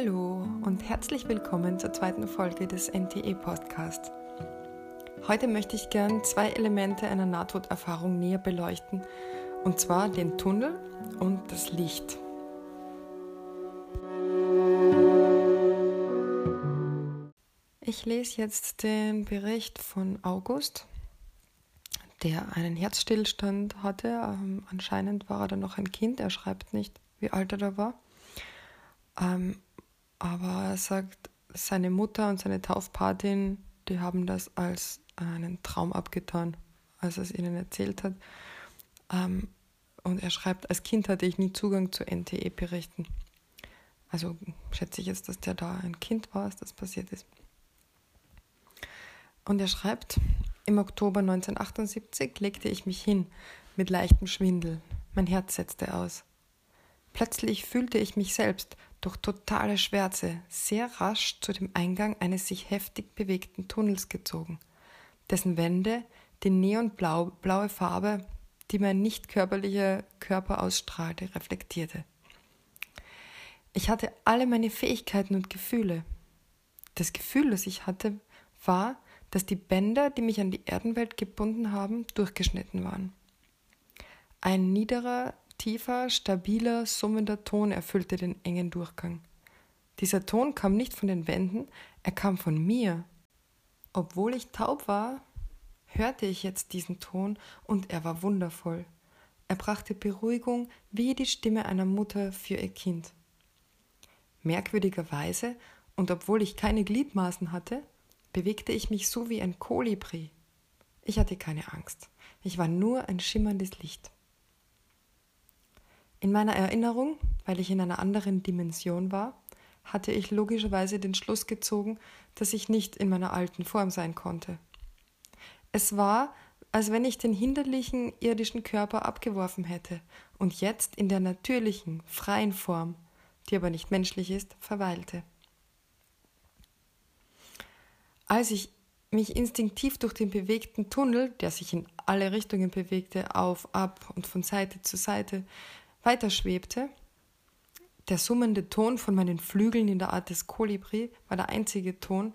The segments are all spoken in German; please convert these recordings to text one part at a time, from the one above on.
Hallo und herzlich willkommen zur zweiten Folge des NTE Podcasts. Heute möchte ich gern zwei Elemente einer Nahtoderfahrung näher beleuchten, und zwar den Tunnel und das Licht. Ich lese jetzt den Bericht von August, der einen Herzstillstand hatte. Ähm, anscheinend war er dann noch ein Kind, er schreibt nicht, wie alt er da war. Ähm, aber er sagt, seine Mutter und seine Taufpatin, die haben das als einen Traum abgetan, als er es ihnen erzählt hat. Ähm, und er schreibt, als Kind hatte ich nie Zugang zu NTE-Berichten. Also schätze ich jetzt, dass der da ein Kind war, als das passiert ist. Und er schreibt, im Oktober 1978 legte ich mich hin mit leichtem Schwindel. Mein Herz setzte aus. Plötzlich fühlte ich mich selbst durch totale Schwärze sehr rasch zu dem Eingang eines sich heftig bewegten Tunnels gezogen, dessen Wände die neonblaue Farbe, die mein nicht körperlicher Körper ausstrahlte, reflektierte. Ich hatte alle meine Fähigkeiten und Gefühle. Das Gefühl, das ich hatte, war, dass die Bänder, die mich an die Erdenwelt gebunden haben, durchgeschnitten waren. Ein niederer, tiefer, stabiler, summender Ton erfüllte den engen Durchgang. Dieser Ton kam nicht von den Wänden, er kam von mir. Obwohl ich taub war, hörte ich jetzt diesen Ton und er war wundervoll. Er brachte Beruhigung wie die Stimme einer Mutter für ihr Kind. Merkwürdigerweise, und obwohl ich keine Gliedmaßen hatte, bewegte ich mich so wie ein Kolibri. Ich hatte keine Angst. Ich war nur ein schimmerndes Licht. In meiner Erinnerung, weil ich in einer anderen Dimension war, hatte ich logischerweise den Schluss gezogen, dass ich nicht in meiner alten Form sein konnte. Es war, als wenn ich den hinderlichen irdischen Körper abgeworfen hätte und jetzt in der natürlichen, freien Form, die aber nicht menschlich ist, verweilte. Als ich mich instinktiv durch den bewegten Tunnel, der sich in alle Richtungen bewegte, auf, ab und von Seite zu Seite, weiterschwebte. Der summende Ton von meinen Flügeln in der Art des Kolibri war der einzige Ton,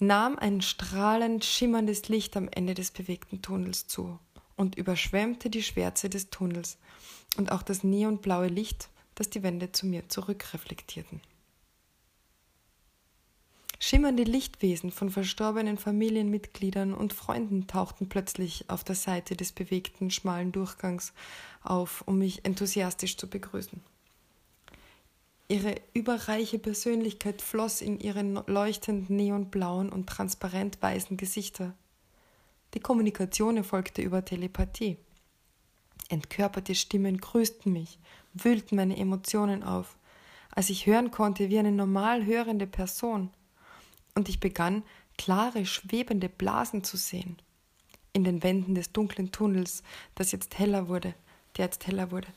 nahm ein strahlend schimmerndes Licht am Ende des bewegten Tunnels zu und überschwemmte die Schwärze des Tunnels und auch das neonblaue Licht, das die Wände zu mir zurückreflektierten. Schimmernde Lichtwesen von verstorbenen Familienmitgliedern und Freunden tauchten plötzlich auf der Seite des bewegten, schmalen Durchgangs auf, um mich enthusiastisch zu begrüßen. Ihre überreiche Persönlichkeit floss in ihre leuchtend neonblauen und transparent weißen Gesichter. Die Kommunikation erfolgte über Telepathie. Entkörperte Stimmen grüßten mich, wühlten meine Emotionen auf, als ich hören konnte wie eine normal hörende Person – und ich begann, klare, schwebende Blasen zu sehen. In den Wänden des dunklen Tunnels, das jetzt heller wurde, der jetzt heller wurde,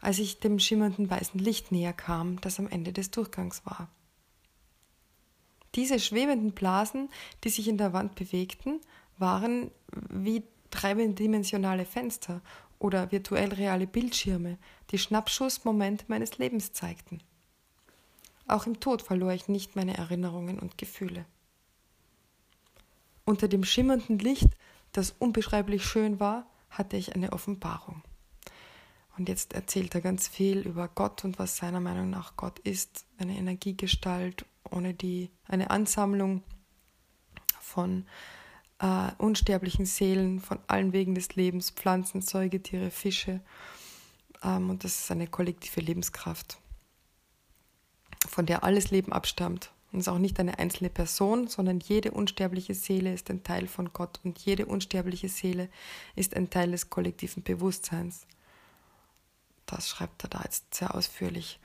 als ich dem schimmernden weißen Licht näher kam, das am Ende des Durchgangs war. Diese schwebenden Blasen, die sich in der Wand bewegten, waren wie dreidimensionale Fenster oder virtuell reale Bildschirme, die Schnappschussmomente meines Lebens zeigten. Auch im Tod verlor ich nicht meine Erinnerungen und Gefühle. Unter dem schimmernden Licht, das unbeschreiblich schön war, hatte ich eine Offenbarung. Und jetzt erzählt er ganz viel über Gott und was seiner Meinung nach Gott ist, eine Energiegestalt, ohne die eine Ansammlung von äh, unsterblichen Seelen von allen Wegen des Lebens, Pflanzen, Säugetiere, Fische. Ähm, und das ist eine kollektive Lebenskraft von der alles Leben abstammt. Und es ist auch nicht eine einzelne Person, sondern jede unsterbliche Seele ist ein Teil von Gott und jede unsterbliche Seele ist ein Teil des kollektiven Bewusstseins. Das schreibt er da jetzt sehr ausführlich.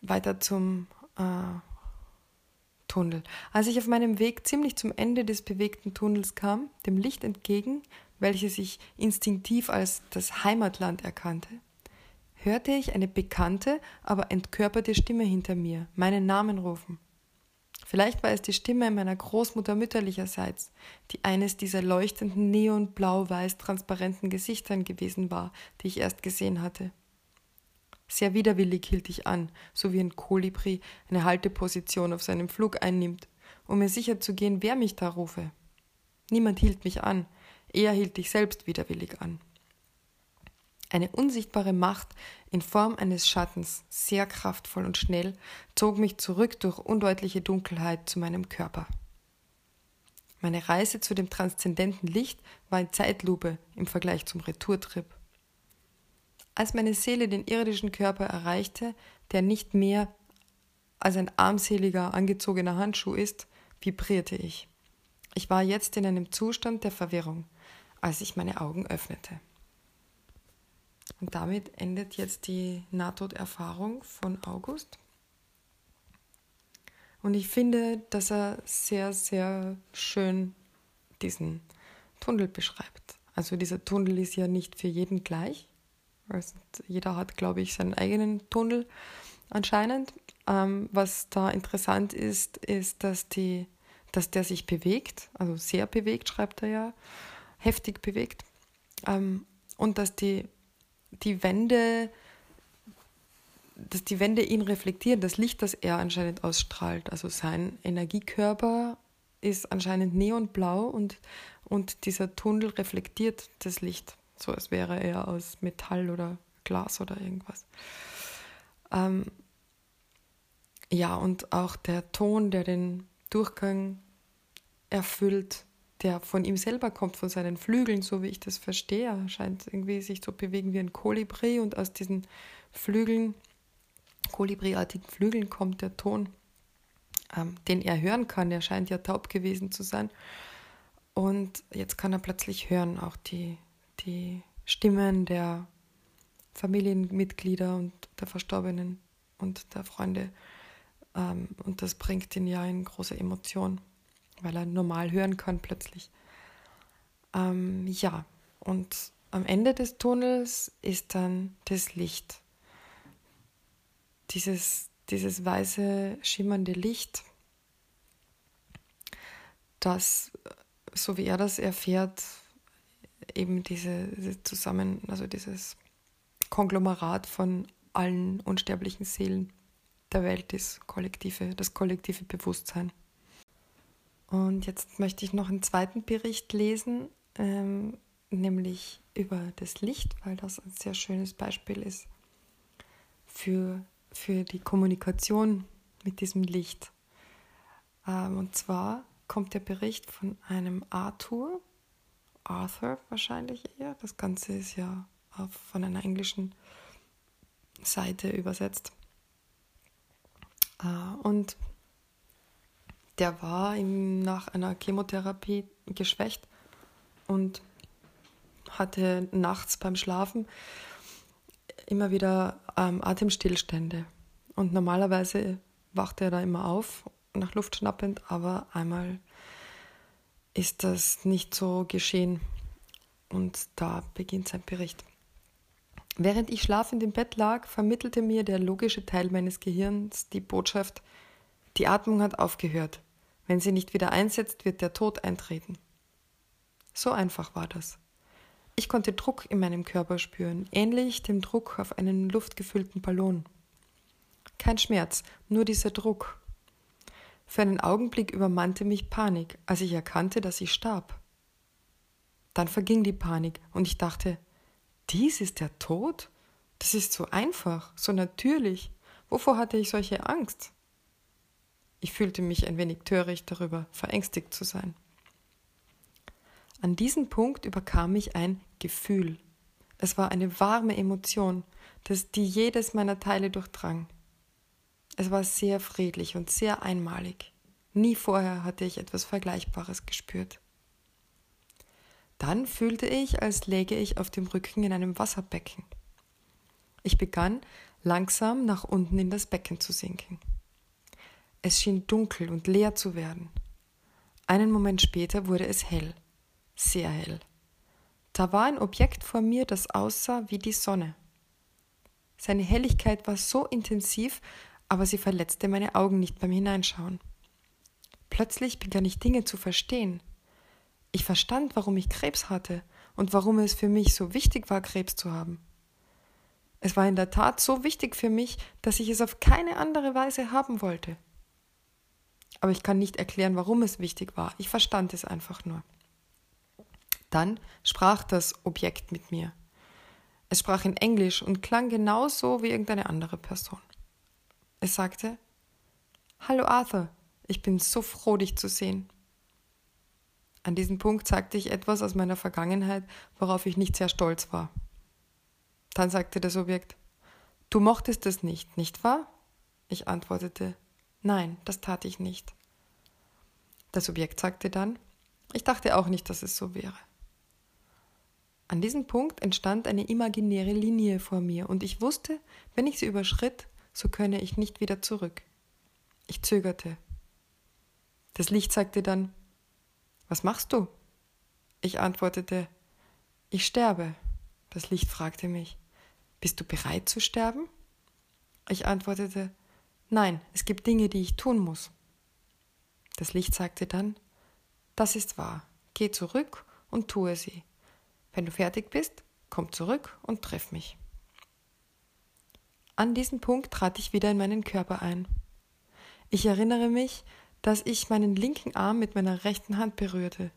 Weiter zum äh, Tunnel. Als ich auf meinem Weg ziemlich zum Ende des bewegten Tunnels kam, dem Licht entgegen, welches ich instinktiv als das Heimatland erkannte, hörte ich eine bekannte, aber entkörperte Stimme hinter mir, meinen Namen rufen. Vielleicht war es die Stimme meiner Großmutter mütterlicherseits, die eines dieser leuchtenden neonblau-weiß transparenten Gesichtern gewesen war, die ich erst gesehen hatte. Sehr widerwillig hielt ich an, so wie ein Kolibri eine Halteposition auf seinem Flug einnimmt, um mir sicher zu gehen, wer mich da rufe. Niemand hielt mich an, eher hielt ich selbst widerwillig an. Eine unsichtbare Macht in Form eines Schattens, sehr kraftvoll und schnell, zog mich zurück durch undeutliche Dunkelheit zu meinem Körper. Meine Reise zu dem transzendenten Licht war in Zeitlupe im Vergleich zum Retourtrip. Als meine Seele den irdischen Körper erreichte, der nicht mehr als ein armseliger angezogener Handschuh ist, vibrierte ich. Ich war jetzt in einem Zustand der Verwirrung, als ich meine Augen öffnete. Und damit endet jetzt die Nahtoderfahrung von August. Und ich finde, dass er sehr, sehr schön diesen Tunnel beschreibt. Also dieser Tunnel ist ja nicht für jeden gleich. Also jeder hat, glaube ich, seinen eigenen Tunnel anscheinend. Ähm, was da interessant ist, ist, dass, die, dass der sich bewegt, also sehr bewegt, schreibt er ja, heftig bewegt. Ähm, und dass die, die Wände dass die Wände ihn reflektieren, das Licht, das er anscheinend ausstrahlt. Also sein Energiekörper ist anscheinend neonblau und, und dieser Tunnel reflektiert das Licht, so als wäre er aus Metall oder Glas oder irgendwas. Ähm, ja, und auch der Ton, der den Durchgang erfüllt, der von ihm selber kommt, von seinen Flügeln, so wie ich das verstehe, scheint irgendwie sich zu bewegen wie ein Kolibri und aus diesen Flügeln kolibriartigen Flügeln kommt der Ton, ähm, den er hören kann. Er scheint ja taub gewesen zu sein. Und jetzt kann er plötzlich hören, auch die, die Stimmen der Familienmitglieder und der Verstorbenen und der Freunde. Ähm, und das bringt ihn ja in große Emotion, weil er normal hören kann plötzlich. Ähm, ja, und am Ende des Tunnels ist dann das Licht dieses, dieses weiße, schimmernde Licht, das, so wie er das erfährt, eben diese, diese zusammen, also dieses Konglomerat von allen unsterblichen Seelen der Welt ist, kollektive, das kollektive Bewusstsein. Und jetzt möchte ich noch einen zweiten Bericht lesen, ähm, nämlich über das Licht, weil das ein sehr schönes Beispiel ist für für die Kommunikation mit diesem Licht. Ähm, und zwar kommt der Bericht von einem Arthur, Arthur wahrscheinlich eher. Das Ganze ist ja von einer englischen Seite übersetzt. Äh, und der war ihm nach einer Chemotherapie geschwächt und hatte nachts beim Schlafen immer wieder ähm, Atemstillstände. Und normalerweise wacht er da immer auf, nach Luft schnappend, aber einmal ist das nicht so geschehen. Und da beginnt sein Bericht. Während ich schlafend im Bett lag, vermittelte mir der logische Teil meines Gehirns die Botschaft, die Atmung hat aufgehört. Wenn sie nicht wieder einsetzt, wird der Tod eintreten. So einfach war das. Ich konnte Druck in meinem Körper spüren, ähnlich dem Druck auf einen luftgefüllten Ballon. Kein Schmerz, nur dieser Druck. Für einen Augenblick übermannte mich Panik, als ich erkannte, dass ich starb. Dann verging die Panik und ich dachte, dies ist der Tod? Das ist so einfach, so natürlich. Wovor hatte ich solche Angst? Ich fühlte mich ein wenig töricht darüber, verängstigt zu sein. An diesem Punkt überkam mich ein Gefühl. Es war eine warme Emotion, das die jedes meiner Teile durchdrang. Es war sehr friedlich und sehr einmalig. Nie vorher hatte ich etwas Vergleichbares gespürt. Dann fühlte ich, als läge ich auf dem Rücken in einem Wasserbecken. Ich begann langsam nach unten in das Becken zu sinken. Es schien dunkel und leer zu werden. Einen Moment später wurde es hell sehr hell. Da war ein Objekt vor mir, das aussah wie die Sonne. Seine Helligkeit war so intensiv, aber sie verletzte meine Augen nicht beim Hineinschauen. Plötzlich begann ich Dinge zu verstehen. Ich verstand, warum ich Krebs hatte und warum es für mich so wichtig war, Krebs zu haben. Es war in der Tat so wichtig für mich, dass ich es auf keine andere Weise haben wollte. Aber ich kann nicht erklären, warum es wichtig war. Ich verstand es einfach nur. Dann sprach das Objekt mit mir. Es sprach in Englisch und klang genauso wie irgendeine andere Person. Es sagte, Hallo Arthur, ich bin so froh, dich zu sehen. An diesem Punkt sagte ich etwas aus meiner Vergangenheit, worauf ich nicht sehr stolz war. Dann sagte das Objekt, Du mochtest es nicht, nicht wahr? Ich antwortete, Nein, das tat ich nicht. Das Objekt sagte dann, Ich dachte auch nicht, dass es so wäre. An diesem Punkt entstand eine imaginäre Linie vor mir und ich wusste, wenn ich sie überschritt, so könne ich nicht wieder zurück. Ich zögerte. Das Licht sagte dann, was machst du? Ich antwortete, ich sterbe. Das Licht fragte mich, bist du bereit zu sterben? Ich antwortete, nein, es gibt Dinge, die ich tun muss. Das Licht sagte dann, das ist wahr, geh zurück und tue sie. Wenn du fertig bist, komm zurück und treff mich. An diesem Punkt trat ich wieder in meinen Körper ein. Ich erinnere mich, dass ich meinen linken Arm mit meiner rechten Hand berührte.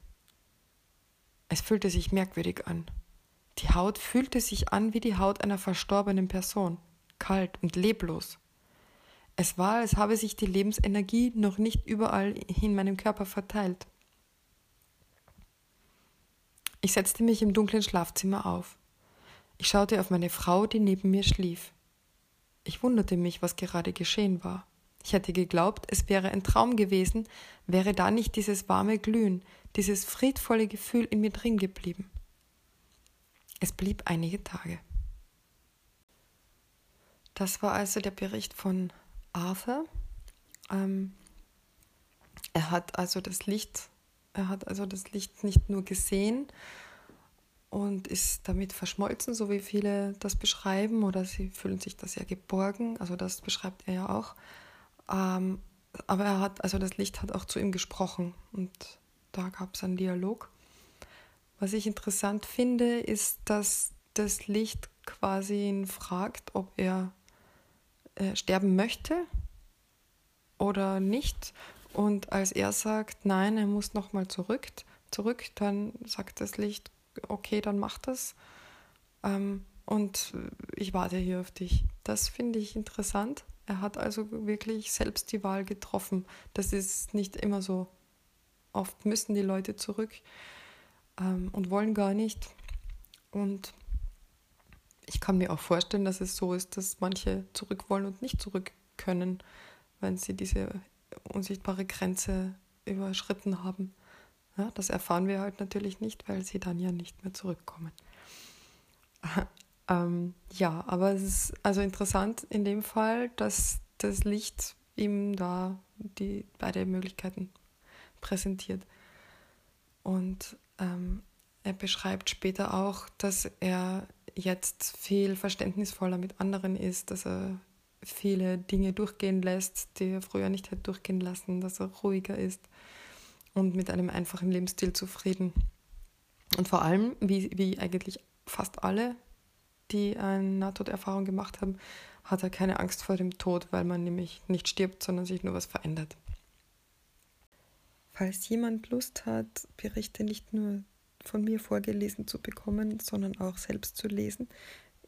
Es fühlte sich merkwürdig an. Die Haut fühlte sich an wie die Haut einer verstorbenen Person, kalt und leblos. Es war, als habe sich die Lebensenergie noch nicht überall in meinem Körper verteilt. Ich setzte mich im dunklen Schlafzimmer auf. Ich schaute auf meine Frau, die neben mir schlief. Ich wunderte mich, was gerade geschehen war. Ich hätte geglaubt, es wäre ein Traum gewesen, wäre da nicht dieses warme Glühen, dieses friedvolle Gefühl in mir drin geblieben. Es blieb einige Tage. Das war also der Bericht von Arthur. Ähm, er hat also das Licht er hat also das Licht nicht nur gesehen und ist damit verschmolzen, so wie viele das beschreiben, oder sie fühlen sich da sehr geborgen. Also das beschreibt er ja auch. Ähm, aber er hat, also das Licht hat auch zu ihm gesprochen und da gab es einen Dialog. Was ich interessant finde, ist, dass das Licht quasi ihn fragt, ob er äh, sterben möchte oder nicht. Und als er sagt, nein, er muss nochmal zurück, zurück, dann sagt das Licht, okay, dann mach das. Ähm, und ich warte hier auf dich. Das finde ich interessant. Er hat also wirklich selbst die Wahl getroffen. Das ist nicht immer so. Oft müssen die Leute zurück ähm, und wollen gar nicht. Und ich kann mir auch vorstellen, dass es so ist, dass manche zurück wollen und nicht zurück können, wenn sie diese unsichtbare Grenze überschritten haben. Ja, das erfahren wir halt natürlich nicht, weil sie dann ja nicht mehr zurückkommen. ähm, ja, aber es ist also interessant in dem Fall, dass das Licht ihm da die beide Möglichkeiten präsentiert. Und ähm, er beschreibt später auch, dass er jetzt viel verständnisvoller mit anderen ist, dass er viele Dinge durchgehen lässt, die er früher nicht hätte durchgehen lassen, dass er ruhiger ist und mit einem einfachen Lebensstil zufrieden. Und vor allem, wie, wie eigentlich fast alle, die eine Nahtoderfahrung gemacht haben, hat er keine Angst vor dem Tod, weil man nämlich nicht stirbt, sondern sich nur was verändert. Falls jemand Lust hat, Berichte nicht nur von mir vorgelesen zu bekommen, sondern auch selbst zu lesen,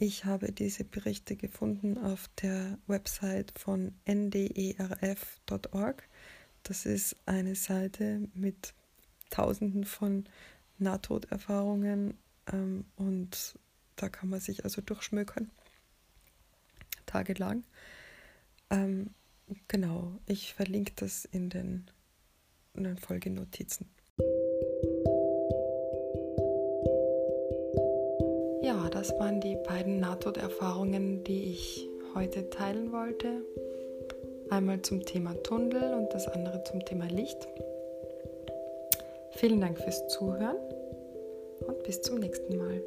ich habe diese Berichte gefunden auf der Website von nderf.org. Das ist eine Seite mit Tausenden von Nahtoderfahrungen ähm, und da kann man sich also durchschmökern, tagelang. Ähm, genau, ich verlinke das in den, in den Folgenotizen. Das waren die beiden Nahtoderfahrungen, die ich heute teilen wollte. Einmal zum Thema Tunnel und das andere zum Thema Licht. Vielen Dank fürs Zuhören und bis zum nächsten Mal.